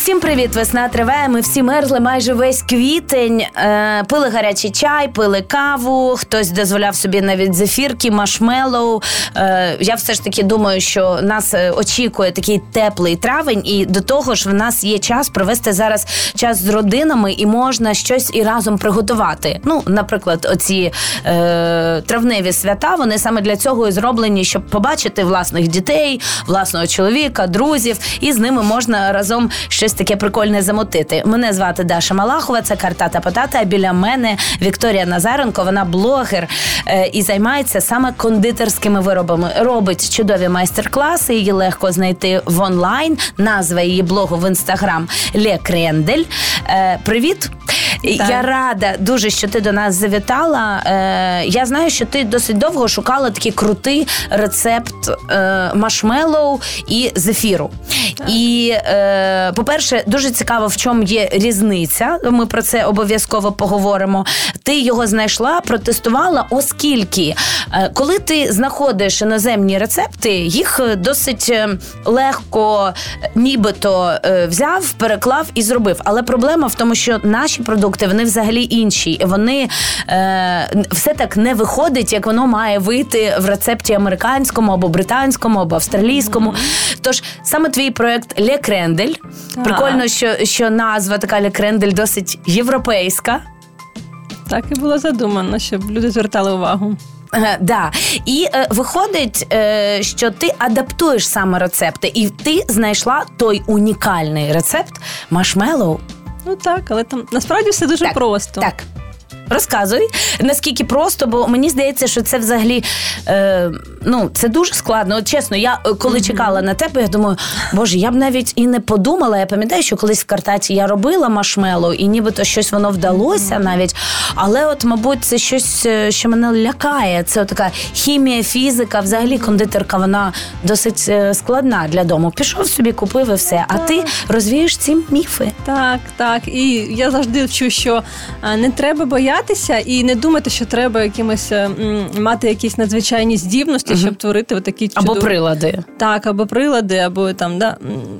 Всім привіт! Весна триває. Ми всі мерзли майже весь квітень. Е, пили гарячий чай, пили каву. Хтось дозволяв собі навіть зефірки, машмелоу. Е, я все ж таки думаю, що нас е, очікує такий теплий травень, і до того ж, в нас є час провести зараз час з родинами, і можна щось і разом приготувати. Ну, наприклад, оці е, травневі свята вони саме для цього і зроблені, щоб побачити власних дітей, власного чоловіка, друзів, і з ними можна разом щось таке прикольне замотити. Мене звати Даша Малахова, це картата Потата. А біля мене Вікторія Назаренко. Вона блогер е, і займається саме кондитерськими виробами. Робить чудові майстер-класи. Її легко знайти в онлайн. Назва її блогу в інстаграм Ле Крендель. Е, привіт. Так. Я рада дуже, що ти до нас завітала. Е, Я знаю, що ти досить довго шукала такий крутий рецепт е, машмеллоу і зефіру. Так. І, е, по-перше, дуже цікаво, в чому є різниця. Ми про це обов'язково поговоримо. Ти його знайшла, протестувала, оскільки, е, коли ти знаходиш іноземні рецепти, їх досить е, легко, нібито е, взяв, переклав і зробив. Але проблема в тому, що наші продукти продукти, вони взагалі інші. Вони е, все так не виходить, як воно має вийти в рецепті американському або британському, або австралійському. Mm-hmm. Тож саме твій проект Ле Крендель. Так. Прикольно, що що назва така Ле Крендель досить європейська. Так і було задумано, щоб люди звертали увагу. Е, да. І е, виходить, е, що ти адаптуєш саме рецепти, і ти знайшла той унікальний рецепт машмеллоу. Ну так, але там насправді все дуже так, просто. Так. Розказуй, наскільки просто, бо мені здається, що це взагалі е, ну, це дуже складно. От чесно, я е, коли mm-hmm. чекала на тебе, я думаю, боже, я б навіть і не подумала. Я пам'ятаю, що колись в картаті я робила машмело, і нібито щось воно вдалося mm-hmm. навіть. Але, от, мабуть, це щось, е, що мене лякає. Це така хімія, фізика, взагалі кондитерка, вона досить е, складна для дому. Пішов собі, купив і все. А ти розвієш ці міфи. Так, так. І я завжди вчу, що не треба боятися боятися і не думати, що треба якимось мати якісь надзвичайні здібності, щоб творити такі чудові... або прилади. Так, або прилади, або там да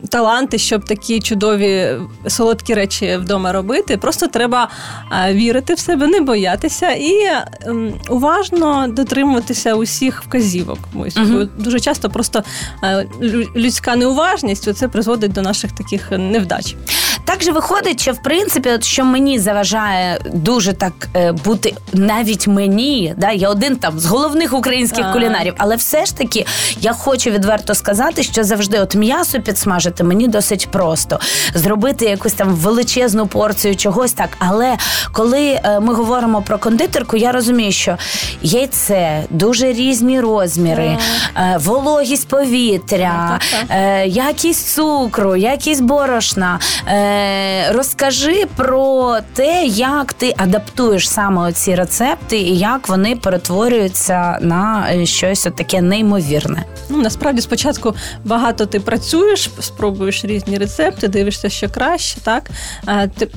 таланти, щоб такі чудові солодкі речі вдома робити. Просто треба вірити в себе, не боятися і уважно дотримуватися усіх вказівок. Ось uh дуже часто просто людська неуважність це призводить до наших таких невдач. Так же виходить, що в принципі, от що мені заважає дуже так е, бути навіть мені, да, я один там з головних українських кулінарів, але все ж таки я хочу відверто сказати, що завжди от м'ясо підсмажити мені досить просто зробити якусь там величезну порцію чогось так. Але коли е, ми говоримо про кондитерку, я розумію, що яйце дуже різні розміри, е, вологість повітря, е, якість цукру, якість борошна. Е, Е, розкажи про те, як ти адаптуєш саме ці рецепти і як вони перетворюються на е, щось таке неймовірне. Ну насправді спочатку багато ти працюєш, спробуєш різні рецепти, дивишся, що краще, так е, ти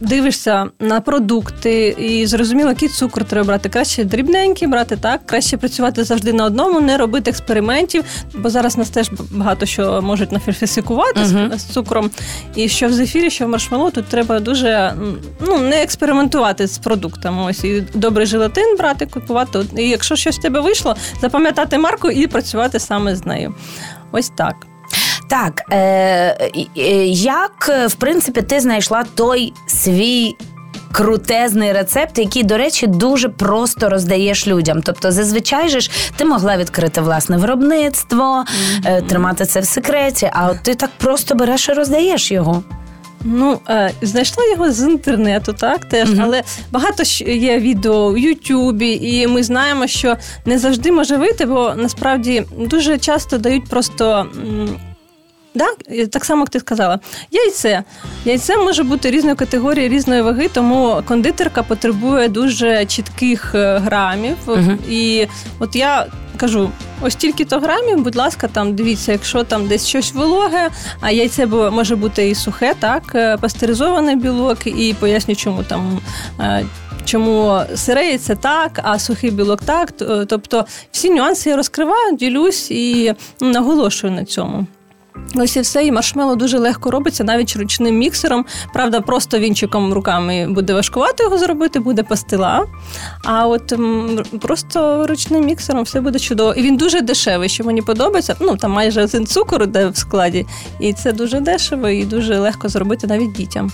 дивишся на продукти і зрозуміло, який цукор треба брати. Краще дрібненький брати, так краще працювати завжди на одному, не робити експериментів, бо зараз нас теж багато що можуть нафільфікувати uh-huh. з цукром. І що в зефірі, що в маршмеллоу, тут треба дуже ну не експериментувати з продуктами. Ось і добрий желатин брати, купувати. І якщо щось в тебе вийшло, запам'ятати марку і працювати саме з нею. Ось так. Так, е, е, як в принципі ти знайшла той свій. Крутезний рецепт, який, до речі, дуже просто роздаєш людям. Тобто, зазвичай же ж ти могла відкрити власне виробництво, mm-hmm. тримати це в секреті, а от ти так просто береш і роздаєш його. Ну, е, знайшла його з інтернету, так теж, uh але багато є відео в Ютубі, і ми знаємо, що не завжди може вийти, бо насправді дуже часто дають просто. Да? Так само, як ти сказала, яйце. Яйце може бути різної категорії, різної ваги, тому кондитерка потребує дуже чітких е, грамів. Uh-huh. І от я кажу: ось тільки-то грамів, будь ласка, там дивіться, якщо там десь щось вологе, а яйце може бути і сухе, так, е, пастеризований білок, і поясню, чому там. Е, чому сире яйце так, а сухий білок так. Тобто всі нюанси я розкриваю, ділюсь і наголошую на цьому. Ось і все, і маршмело дуже легко робиться, навіть ручним міксером. Правда, просто вінчиком руками буде важкувати його зробити, буде пастила. А от просто ручним міксером все буде чудово. І він дуже дешевий, що мені подобається. Ну там майже один цукор де в складі, і це дуже дешево і дуже легко зробити навіть дітям.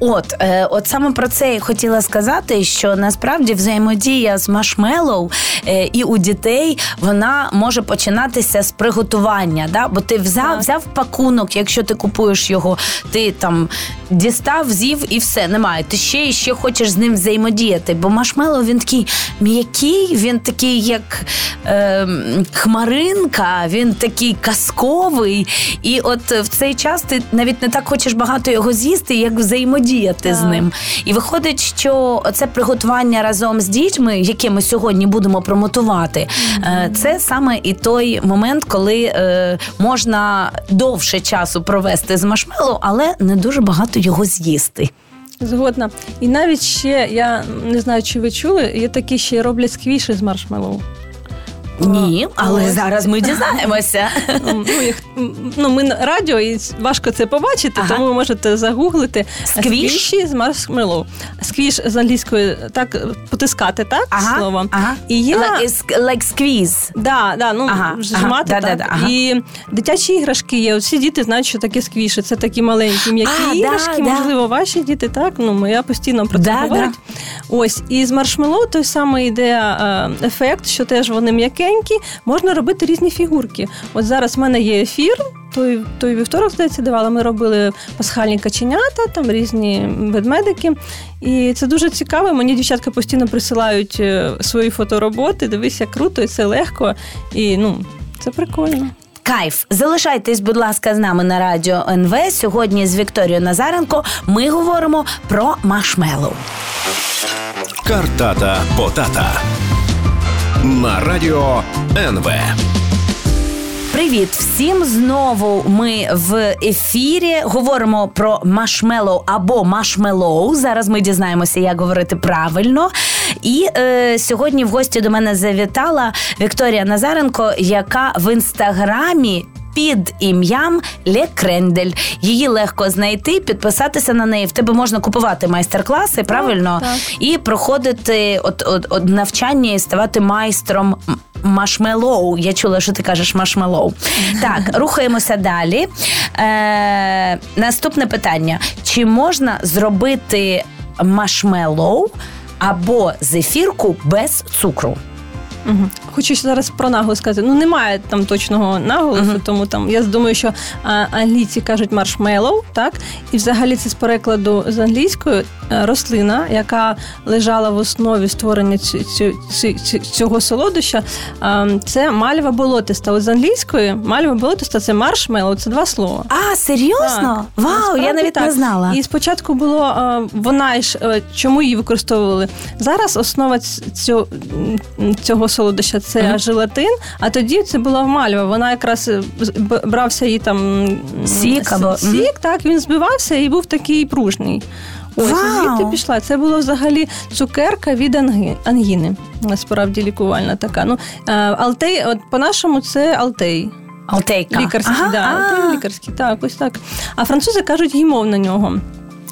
От, е, от саме про це я хотіла сказати, що насправді взаємодія з маршмеллоу е, і у дітей вона може починатися з приготування. Да? Бо ти взяв взяв пакунок, якщо ти купуєш його, ти там дістав, з'їв і все немає. Ти ще і ще хочеш з ним взаємодіяти. Бо маршмеллоу, він такий м'який, він такий, як е, хмаринка, він такий казковий. І от в цей час ти навіть не так хочеш багато його з'їсти, як взаємодіяти взаємодіяти з ним. І виходить, що це приготування разом з дітьми, яке ми сьогодні будемо промотувати, mm-hmm. це саме і той момент, коли е, можна довше часу провести з машмелу, але не дуже багато його з'їсти. Згодна. І навіть ще я не знаю, чи ви чули, є такі ще роблять сквіші з маршмеллоу. Ні, але зараз ми дізнаємося. Ну, їх, ну, Ми на радіо і важко це побачити, ага. тому ви можете загуглити сквіші з маршмеллоу. Squish з англійської так потискати, так? Ага, слово. Ага. І є... Like, like squeeze. Да, да, ну, ага, зжимати, ага, так. Да, да, І дитячі іграшки є. Всі діти знають, що таке сквіші. Це такі маленькі м'які а, іграшки, можливо, ваші діти, так? Ну, моя постійно про це говорить. Ось, і з маршмеллоу той самий йде е, ефект, що теж вони м'які маленькі, можна робити різні фігурки. От зараз в мене є ефір. Той той вівторок, здається, давала. Ми робили пасхальні каченята, там різні ведмедики. І це дуже цікаво. Мені дівчатка постійно присилають е, свої фотороботи. Дивись, як круто, і це легко. І ну, це прикольно. Кайф, залишайтесь, будь ласка, з нами на радіо НВ. Сьогодні з Вікторією Назаренко ми говоримо про машмеллоу. Картата Потата на радіо НВ. Привіт всім! Знову ми в ефірі говоримо про машмелоу або машмелоу. Зараз ми дізнаємося, як говорити правильно. І е, сьогодні в гості до мене завітала Вікторія Назаренко, яка в інстаграмі під ім'ям Ле Крендель. Її легко знайти, підписатися на неї. В тебе можна купувати майстер-класи, правильно? Так, І проходити от, от, от навчання і ставати майстром. Машмелоу. Я чула, що ти кажеш машмелоу. Так, рухаємося далі. Е, Наступне питання: чи можна зробити машмелоу або зефірку без цукру? Угу. Хочу зараз про наголос сказати. Ну немає там точного наголосу, е, тому там я думаю, що а, англійці кажуть маршмеллоу, так і взагалі це з перекладу з англійської е, рослина, яка лежала в основі створення цього солодоща. Це мальва болотиста. От з англійської мальва болотиста це маршмеллоу, це два слова. А серйозно? Так. Вау, Насправді, я навіть так. не знала. І спочатку було вона ж е, чому її використовували зараз. Основа цього цього солодоща це mm-hmm. желатин, а тоді це була мальва. Вона якраз е, брався її там сік, або... сік, так він збивався і був такий пружний. Ось звідти пішла. Це було взагалі цукерка від ангіни. Насправді лікувальна така. Ну, е, Алтей, от по-нашому, це Алтей. Алтейка. Лікарський, ага, да, Алтей лікарський, так, ось так. А французи кажуть гімов на нього.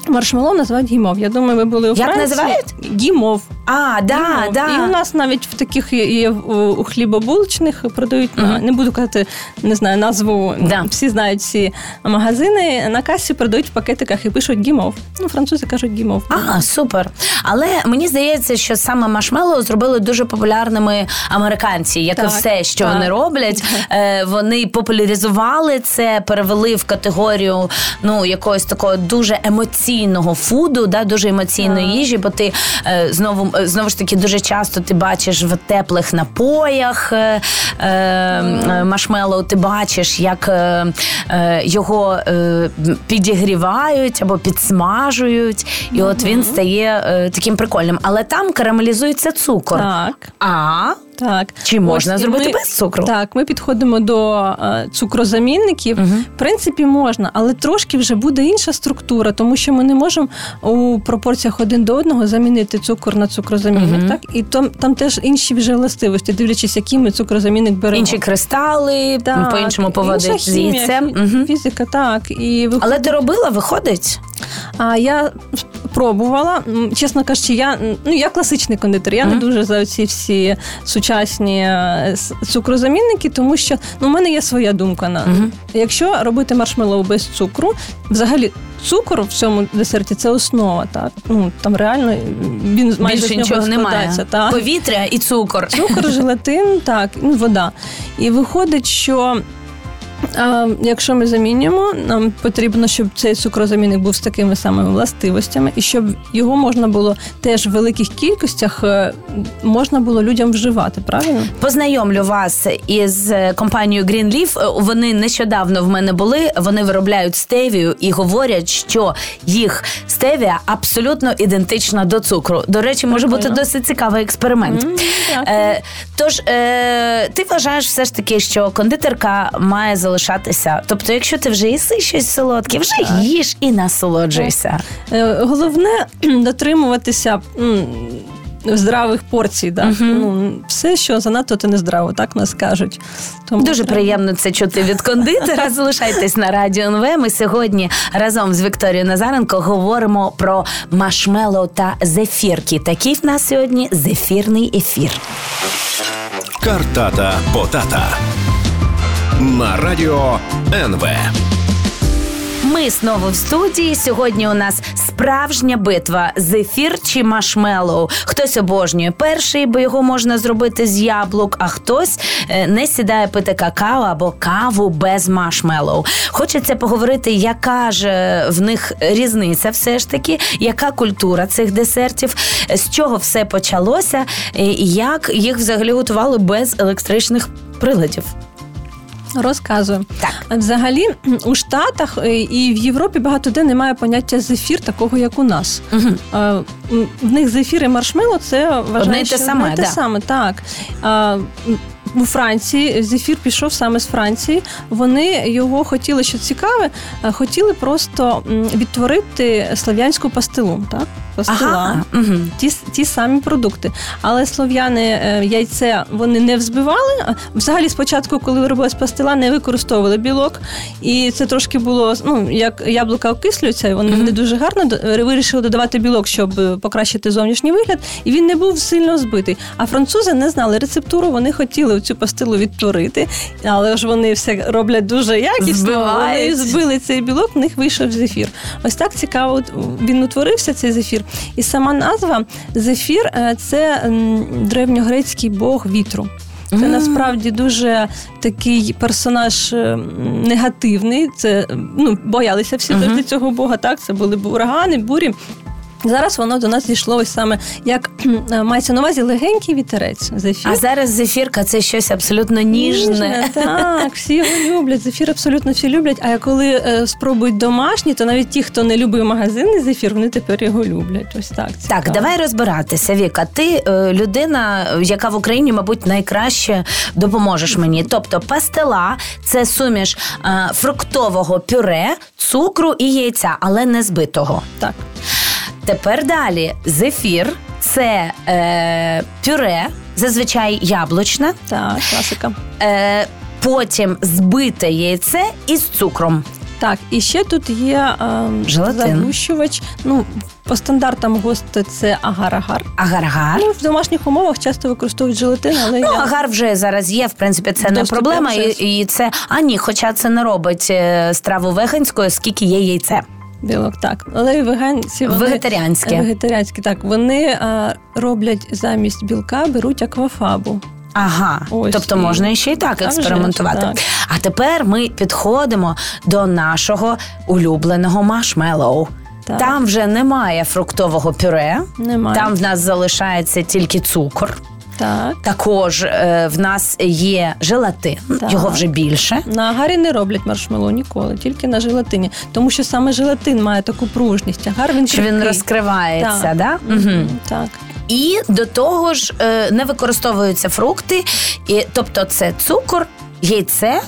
Маршмеллоу називають гімов. Я думаю, ви були у Як Франції. називають? Гімов. А, да, да. І у нас навіть в таких є у хлібобулочних продають, uh-huh. не буду казати, не знаю, назву. Да. Всі знають ці магазини. На касі продають в пакетиках і пишуть гімов. Ну, французи кажуть гімов. А, супер. Але мені здається, що саме машмеллоу зробили дуже популярними американці, як так, і все, що так. вони роблять. Е, Вони популяризували це, перевели в категорію ну, якогось такого дуже емоційного фуду, да, дуже емоційної так. їжі, бо ти е, знову знову ж таки дуже часто ти бачиш в теплих напоях е, е, машмеллоу, ти бачиш, як е, е його е, підігрівають або підсмажують, і от він стає е, таким прикольним. Але там карамелізується цукор. Так. А Так. Чи можна Ось, зробити без цукру? Так, ми підходимо до е, цукрозамінників. Угу. В принципі, можна, але трошки вже буде інша структура, тому що ми не можемо у пропорціях один до одного замінити цукор на цукрозамінник. Мгм. Так і там, там теж інші вже властивості, дивлячись, який ми цукрозамінник беремо. Інші кристали, Так, по-іншому поводить інша з яйцем. Мгм. Фізика, так. І виходить, Але ти робила, виходить? А я пробувала. Чесно кажучи, я ну я класичний кондитер. Я не дуже за ці всі сучасні е, с- цукрозамінники, тому що ну, в мене є своя думка на угу. якщо робити маршмеллоу без цукру, взагалі. Цукор в цьому десерті це основа, так ну там реально він майже Більше з нього нічого немає. Так. Повітря і цукор. Цукор, желатин, так, ну, вода. І виходить, що. А, якщо ми замінюємо, нам потрібно, щоб цей цукрозамінник був з такими самими властивостями, і щоб його можна було теж в великих кількостях е, можна було людям вживати, правильно? Познайомлю вас із е, компанією Greenleaf. Е, Вони нещодавно в мене були. Вони виробляють стевію і говорять, що їх стевія абсолютно ідентична до цукру. До речі, може бути досить цікавий експеримент. Дякую. Е, тож е, ти вважаєш все ж таки, що кондитерка має залишатися. Тобто, якщо ти вже їси щось солодке, вже їж і насолоджуйся. Е, Головне дотримуватися. Здравих порцій, да? Мгм. ну все, що занадто то не здраво, так нас кажуть. Тому Дуже треба- приємно це чути від кондитера. Залишайтесь на радіо НВ. Ми сьогодні разом з Вікторією Назаренко говоримо про машмело та зефірки. Такий в нас сьогодні зефірний ефір. Картата Потата. На радіо НВ. Ми знову в студії. Сьогодні у нас справжня битва: зефір чи машмелоу. Хтось обожнює перший, бо його можна зробити з яблук, а хтось е, не сідає пити какао або каву без машмелоу. Хочеться поговорити, яка ж е, в них різниця, все ж таки, яка культура цих десертів, з чого все почалося, і як їх взагалі готували без електричних приладів. Розказую. Так. Взагалі, у Штатах е, і в Європі багато де немає поняття зефір, такого як у нас. Е, В них зефір і маршмело це те що саме, одне те да. саме, так. У Франції зефір пішов саме з Франції. Вони його хотіли, що цікаве, е, хотіли просто відтворити слов'янську пастилу. Так? Ага. Угу. Ті, ті самі продукти. Але слов'яни е, яйце вони не взбивали. Взагалі, спочатку, коли робилась пастила, не використовували білок. І це трошки було ну, як яблука окислюються, і вони Мгм. не дуже гарно е, вирішили додавати білок, щоб е, покращити зовнішній вигляд. І він не був сильно збитий. А французи не знали рецептуру, вони хотіли цю пастилу відтворити, але ж вони все роблять дуже якісно. Збивають. Вони збили цей білок, в них вийшов зефір. Ось так цікаво він утворився, цей зефір. І сама назва зефір е, це древньогрецький бог вітру. Це насправді дуже такий персонаж е, негативний. Це ну боялися всі завжди цього бога. Так, це були урагани, бурі. Зараз воно до нас дійшло ось саме як е, мається на увазі легенький вітерець. Зефір. А зараз зефірка це щось абсолютно ніжне. Так, всі його люблять. Зефір абсолютно всі люблять. А коли е, спробують домашні, то навіть ті, хто не любив магазинний зефір, вони тепер його люблять. Ось так. Так, давай розбиратися. Віка, ти е, людина, яка в Україні, мабуть, найкраще допоможеш мені. Тобто, пастила це суміш е, фруктового пюре, цукру і яйця, але не збитого. Так. Тепер далі зефір це е, пюре, зазвичай яблучне. Так, класика. Е, Потім збите яйце із цукром. Так, і ще тут є Желатин. загущувач. Ну, по стандартам ГОСТ це агар-агар. Агар-агар. Ну, в домашніх умовах часто використовують желатин, але Ну, я... агар вже зараз є. В принципі, це В не проблема. І, і це а ні, хоча це не робить е, страву веганською, скільки є яйце. Білок, так. Але і веганці вони... Вегетаріанське. Вегетаріанські, так. Вони е, роблять замість білка, беруть аквафабу. Ага, Ось, тобто і- можна ще й так експериментувати. так. А тепер ми підходимо до нашого улюбленого машмеллоу. Так. Там вже немає фруктового пюре, Немає. там в нас залишається тільки цукор. Так. Також е, в нас є желатин, Так. його вже більше. На агарі не роблять маршмело ніколи, тільки на желатині. Тому що саме желатин має таку пружність. Агар він Що він розкривається, Так. да? Угу. Так. І до того ж е, не використовуються фрукти, і, тобто це цукор, яйце.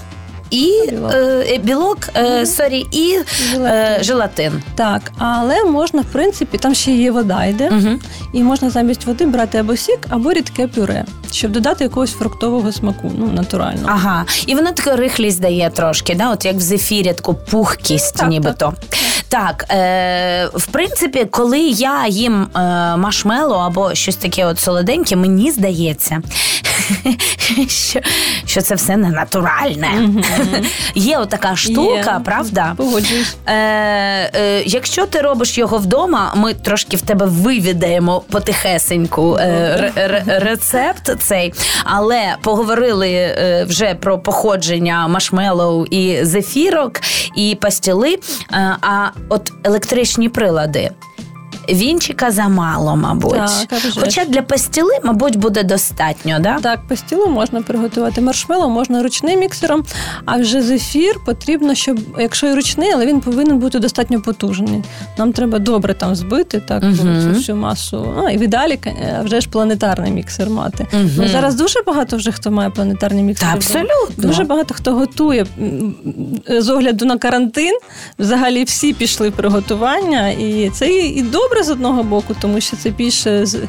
І Білок. е, білок, е, sorry, і е, Желатин. Так, але можна, в принципі, там ще є вода йде, Угу. і можна замість води брати або сік, або рідке пюре, щоб додати якогось фруктового смаку, ну натурального. Ага, і вона така рихлість дає трошки, да? от як в зефірі, таку пухкість, Так, нібито. Так, е, в принципі, коли я їм е, машмело або щось таке от солоденьке, мені здається, що, що це все не натуральне. Є отака штука, правда? Погоджуюсь. Е, е, якщо ти робиш його вдома, ми трошки в тебе вивідаємо потихесеньку е, ре- ре- рецепт цей, але поговорили е, вже про походження машмеллоу і зефірок, і пастіли. Е, а от електричні прилади. Вінчика замало, мабуть. Так, а. Хоча для пастіли, мабуть, буде достатньо, да? Так, пастілу можна приготувати маршмеллоу, можна ручним міксером, а вже зефір потрібно, щоб якщо і ручний, але він повинен бути достатньо потужний. Нам треба добре там збити так Мгм. цю всю масу. Ну, і в ідеалі е, вже ж планетарний міксер мати. Ну, зараз дуже багато вже хто має планетарний міксер. Та абсолютно. Дуже багато хто готує з огляду на карантин. Взагалі всі пішли в приготування, і це і і добре з одного боку, тому що це більше з-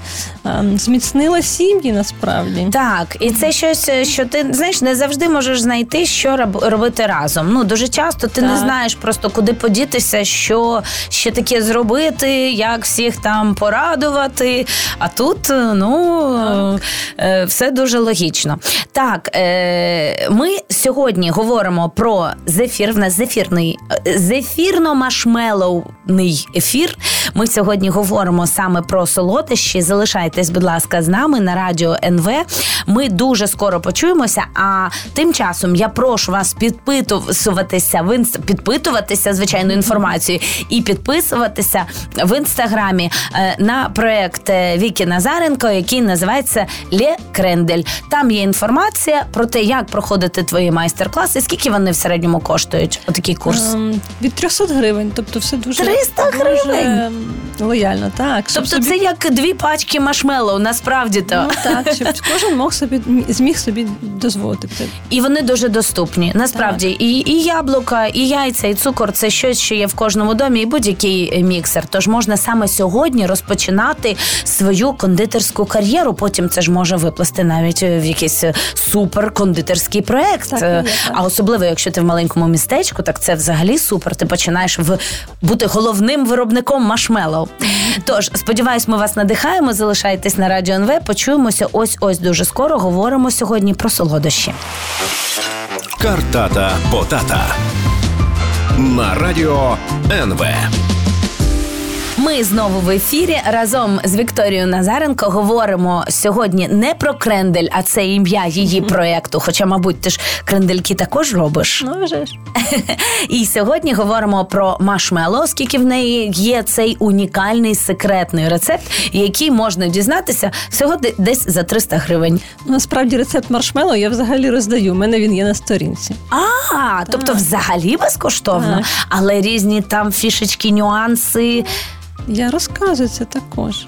зміцнило сім'ї насправді. Так, і це щось, е, що ти знаєш, не завжди можеш знайти, що робити разом. Ну дуже часто ти не знаєш просто куди подітися, що ще таке зробити, як всіх там порадувати. А тут е, ну е, все дуже логічно. Так, ми сьогодні говоримо про зефір. В нас зефірний зефірно-машмеловний ефір. Ми сьогодні говоримо саме про солодощі. Залишайтесь, будь ласка, з нами на радіо НВ. Ми дуже скоро почуємося. А тим часом я прошу вас підписуватися в інст... підпитуватися звичайно інформацією і підписуватися в інстаграмі е, на проект е, Віки Назаренко, який називається Лє Крендель. Там є інформація про те, як проходити твої майстер-класи, скільки вони в середньому коштують. Отакий курс. Ем, Від 300 гривень, тобто все дуже 300 гривень? ем, лояльно, так. щоб Тобто собі- це як дві пачки машмеллоу, насправді то. Ну так, щоб кожен мог собі зміг собі дозволити. І вони дуже доступні. Насправді, і, і яблука, і яйця, і цукор це щось, що є в кожному домі, і будь-який міксер. Тож можна саме сьогодні розпочинати свою кондитерську кар'єру. Потім це ж може виплести навіть в якийсь е, супер кондитерський проект. Так є, так. А особливо, якщо ти в маленькому містечку, так це взагалі супер. Ти починаєш в бути головним виробником машмеллоу. Тож сподіваюсь, ми вас надихаємо. Залишайтесь на радіо НВ. Почуємося ось ось дуже скоро. Говоримо сьогодні про солодощі. Картата Потата на радіо НВ. Ми знову в ефірі разом з Вікторією Назаренко говоримо сьогодні не про крендель, а це ім'я її проєкту. Хоча, мабуть, ти ж крендельки також робиш. Ну вже ж. І сьогодні говоримо про машмело, оскільки в неї є цей унікальний секретний рецепт, який можна дізнатися всього десь за 300 гривень. Насправді рецепт маршмеллоу я взагалі роздаю. У мене він є на сторінці. А, тобто взагалі безкоштовно, але різні там фішечки, нюанси. Я розказую це також.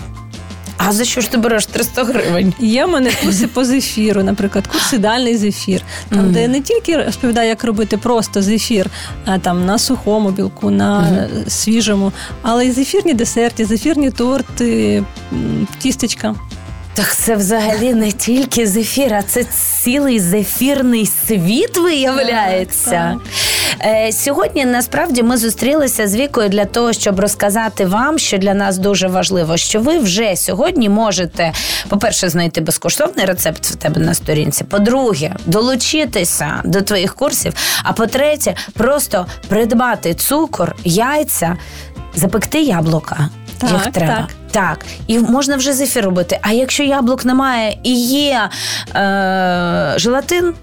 А за що ж ти береш 300 гривень? Є в мене курси по зефіру, наприклад, курс ідеальний зефір, там, де не тільки розповідаю, як робити просто зефір а, там, на сухому білку, на е, свіжому, але й зефірні десерти, зефірні торти, тістечка. Так це взагалі не тільки зефір, а це цілий зефірний світ виявляється. Так, Е, сьогодні насправді ми зустрілися з Вікою для того, щоб розказати вам, що для нас дуже важливо, що ви вже сьогодні можете, по-перше, знайти безкоштовний рецепт в тебе на сторінці. По-друге, долучитися до твоїх курсів. А по-третє, просто придбати цукор, яйця, запекти яблука. Так, як треба. так. Так, і можна вже зефір робити. А якщо яблук немає і є е, желатин,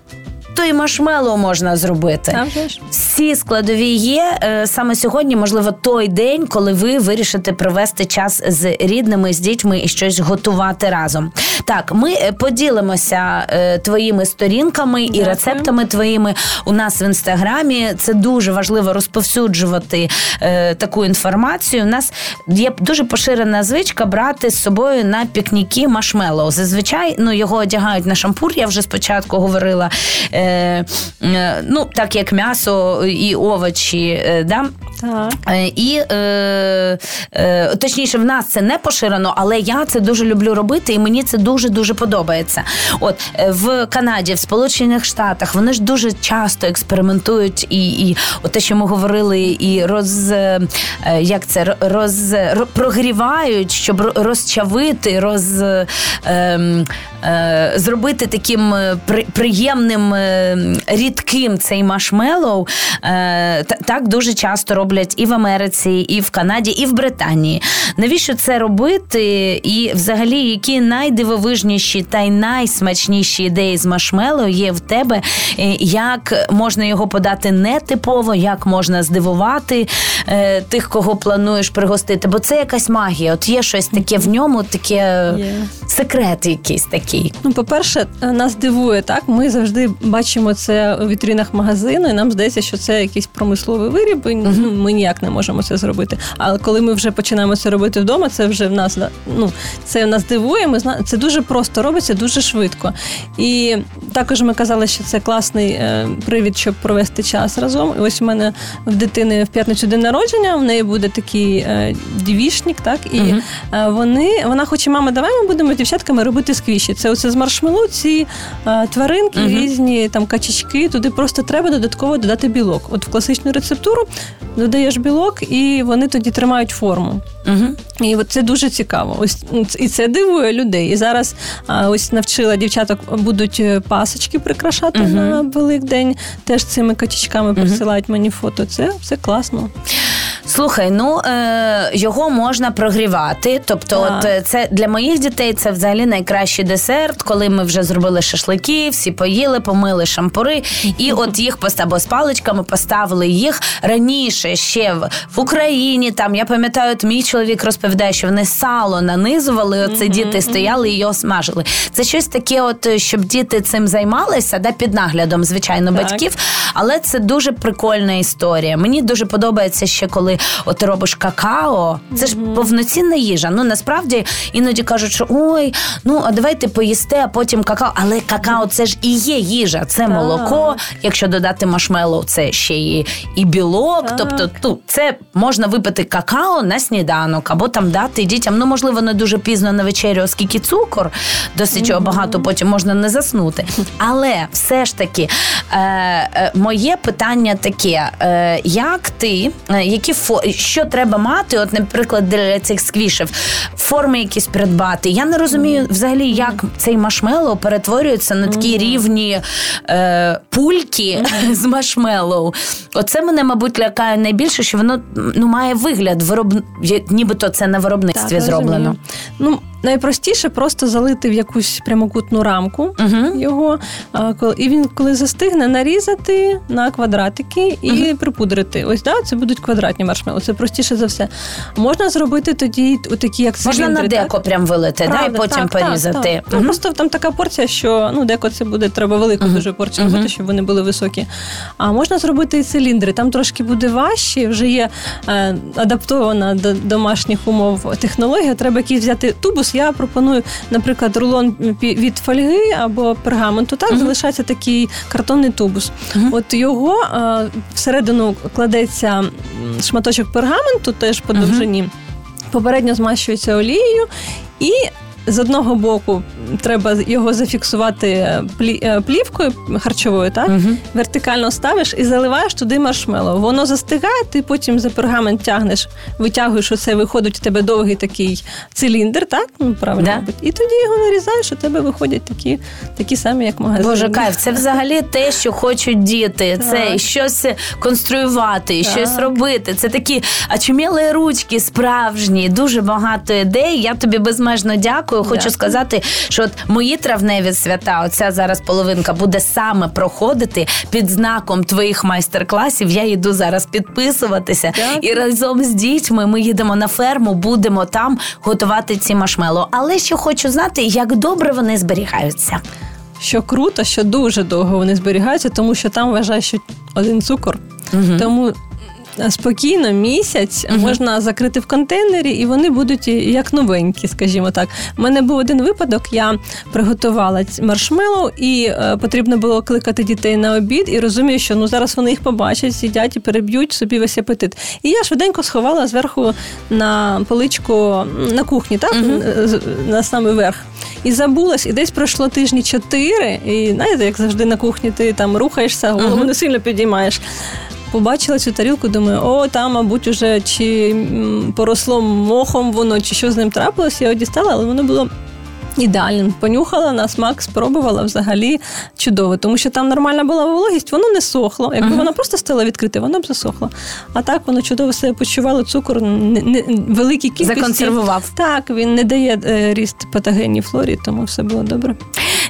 то і маршмеллоу можна зробити. Всі складові є. Е, Саме сьогодні, можливо, той день, коли ви вирішите провести час з рідними, з дітьми і щось готувати разом. Так, ми е, поділимося е, твоїми сторінками і Дякую. рецептами твоїми у нас в інстаграмі. Це дуже важливо розповсюджувати таку інформацію. У нас є дуже поширена звичка брати з собою на пікніки машмеллоу. Зазвичай ну його одягають на шампур. Я вже спочатку говорила. Е, е, ну так як м'ясо і овочі, е, да. Так. І е, е, точніше, в нас це не поширено, але я це дуже люблю робити, і мені це дуже дуже подобається. От в Канаді, в Сполучених Штатах, вони ж дуже часто експериментують і, і от те, що ми говорили, і роз як це роз, ро- прогрівають, щоб розчавити, роз е, ем, е, зробити таким при, приємним е, рідким цей машмеллоу. Е, та- так дуже часто роблять і в Америці, і в Канаді, і в Британії. Навіщо це робити? І взагалі, які найдивовижніші та й найсмачніші ідеї з машмеллоу є в тебе? Е, Як можна його подати нетипово, як можна здивувати е, тих, кого плануєш пригостити? Бо це якась магія. От є щось таке в ньому, таке Є. секрет якийсь такий. Ну, по-перше, нас дивує так. Ми завжди бачимо це у вітринах магазину, і нам здається, що це якийсь промисловий виріб. І, ми ніяк не можемо це зробити. Але коли ми вже починаємо це робити вдома, це вже в нас ну це нас дивує. Ми зна... це дуже просто робиться, дуже швидко. І також ми казали, що це класний е, привід, щоб провести час разом. І ось у мене в дитини в п'ятницю день народження. В неї буде такий е, дівішник, так і е, вони вона хоче, мама, давай ми будемо з дівчатками робити сквіші. Це оце з маршмелу, ці е, тваринки, Мгм. різні там качечки. Туди просто треба додатково додати білок. От в класичну рецептуру додаєш білок, і вони тоді тримають форму. Угу. І от це дуже цікаво. Ось і це дивує людей. І зараз ось навчила дівчаток будуть е, пасочки прикрашати Мгм. на Великдень. Теж цими качечками присилають мені фото. Це все класно. Слухай, ну е, його можна прогрівати. Тобто, Так. от е, це для моїх дітей це взагалі найкращий десерт, коли ми вже зробили шашлики, всі поїли, помили шампури, і от їх або з паличками поставили їх раніше ще в, в Україні. Там я пам'ятаю, от мій чоловік розповідає, що вони сало нанизували. Оце діти стояли і його смажили. Це щось таке, от е, щоб діти цим займалися, да, під наглядом, звичайно, Так. батьків. Але це дуже прикольна історія. Мені дуже подобається ще коли от ти робиш какао. Це ж повноцінна їжа. Ну насправді іноді кажуть, що ой, ну а давайте поїсте, а потім какао. Але какао це ж і є їжа, це Так. молоко. Якщо додати машмеллоу, це ще і, і білок. Так. Тобто, ну, це можна випити какао на сніданок, або там дати дітям. Ну можливо, не дуже пізно на вечерю, оскільки цукор досить його багато, потім можна не заснути. Але все ж таки, е, е, моє питання таке: е, як ти, е, які що треба мати, от, наприклад, для цих сквішів, форми якісь придбати. Я не розумію взагалі, як цей машмело перетворюється на такі рівні е, пульки з машмелоу. Оце мене, мабуть, лякає найбільше, що воно ну, має вигляд вироб... нібито це на виробництві Так, зроблено. розумію. Ну, найпростіше просто залити в якусь прямокутну рамку Угу. його. І він, коли застигне, нарізати на квадратики і припудрити. Ось да, це будуть квадратні маршмеллоу. Це простіше за все. Можна зробити тоді такі, як Можна циліндри, на так? деко прям вилити, да, і потім так, так, порізати. так. Ну, просто там така порція, що ну деко це буде треба велику дуже порцію робити, щоб вони були високі. А можна зробити і циліндри. Там трошки буде важче, вже є е, адаптована до домашніх умов технологія. Треба якийсь взяти тубус. Я пропоную, наприклад, рулон від фольги або пергаменту. Так Мгм. залишається такий картонний тубус. Мгм. От його а, всередину кладеться шматочок пергаменту, теж по довжині. Попередньо змащується олією і. З одного боку треба його зафіксувати е, е, плівкою харчовою, так? Мгм. Вертикально ставиш і заливаєш туди маршмеллоу. Воно застигає, ти потім за пергамент тягнеш, витягуєш оце, виходить у тебе довгий такий циліндр, так? Ну, правильно. Да. І тоді його нарізаєш, у тебе виходять такі, такі самі, як магазин. Боже, кайф, це взагалі те, що хочуть діти. Це Так. щось конструювати, Так. щось робити. Це такі очумілі ручки, справжні, дуже багато ідей. Я тобі безмежно дякую. Дякую. Хочу Дякую. сказати, що от мої травневі свята, оця зараз половинка буде саме проходити під знаком твоїх майстер-класів. Я йду зараз підписуватися. Дякую. І разом з дітьми ми їдемо на ферму, будемо там готувати ці машмело. Але ще хочу знати, як добре вони зберігаються. Що круто, що дуже довго вони зберігаються, тому що там вважаю, що один цукор. Мгм. Тому спокійно місяць можна закрити в контейнері, і вони будуть як новенькі, скажімо так. У мене був один випадок, я приготувала маршмеллоу, і е, потрібно було кликати дітей на обід, і розумію, що ну зараз вони їх побачать, сидять і переб'ють собі весь апетит. І я швиденько сховала зверху на поличку на кухні, так? З- На самий верх. І забулась, і десь пройшло тижні чотири. І знаєте, як завжди на кухні, ти там рухаєшся, голову не сильно підіймаєш. Побачила цю тарілку, думаю, о, там, мабуть, уже чи поросло мохом воно, чи що з ним трапилось. Я його дістала, але воно було. Ідеальним понюхала на смак, спробувала взагалі чудово, тому що там нормальна була вологість, воно не сохло. Якби воно просто стало відкрите, воно б засохло. А так воно чудово себе почувало, цукор не, не, великій кількості. Законсервував. Так, він не дає е, ріст патогенній флорі, тому все було добре.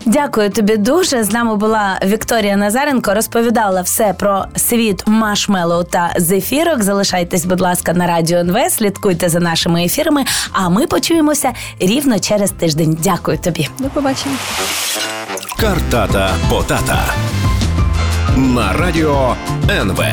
Дякую тобі дуже. З нами була Вікторія Назаренко. Розповідала все про світ маршмеллоу та зефірок. Залишайтесь, будь ласка, на радіо НВ. Слідкуйте за нашими ефірами. А ми почуємося рівно через тиждень. Дякую тобі. До побачення. Картата Потата на радіо НВ.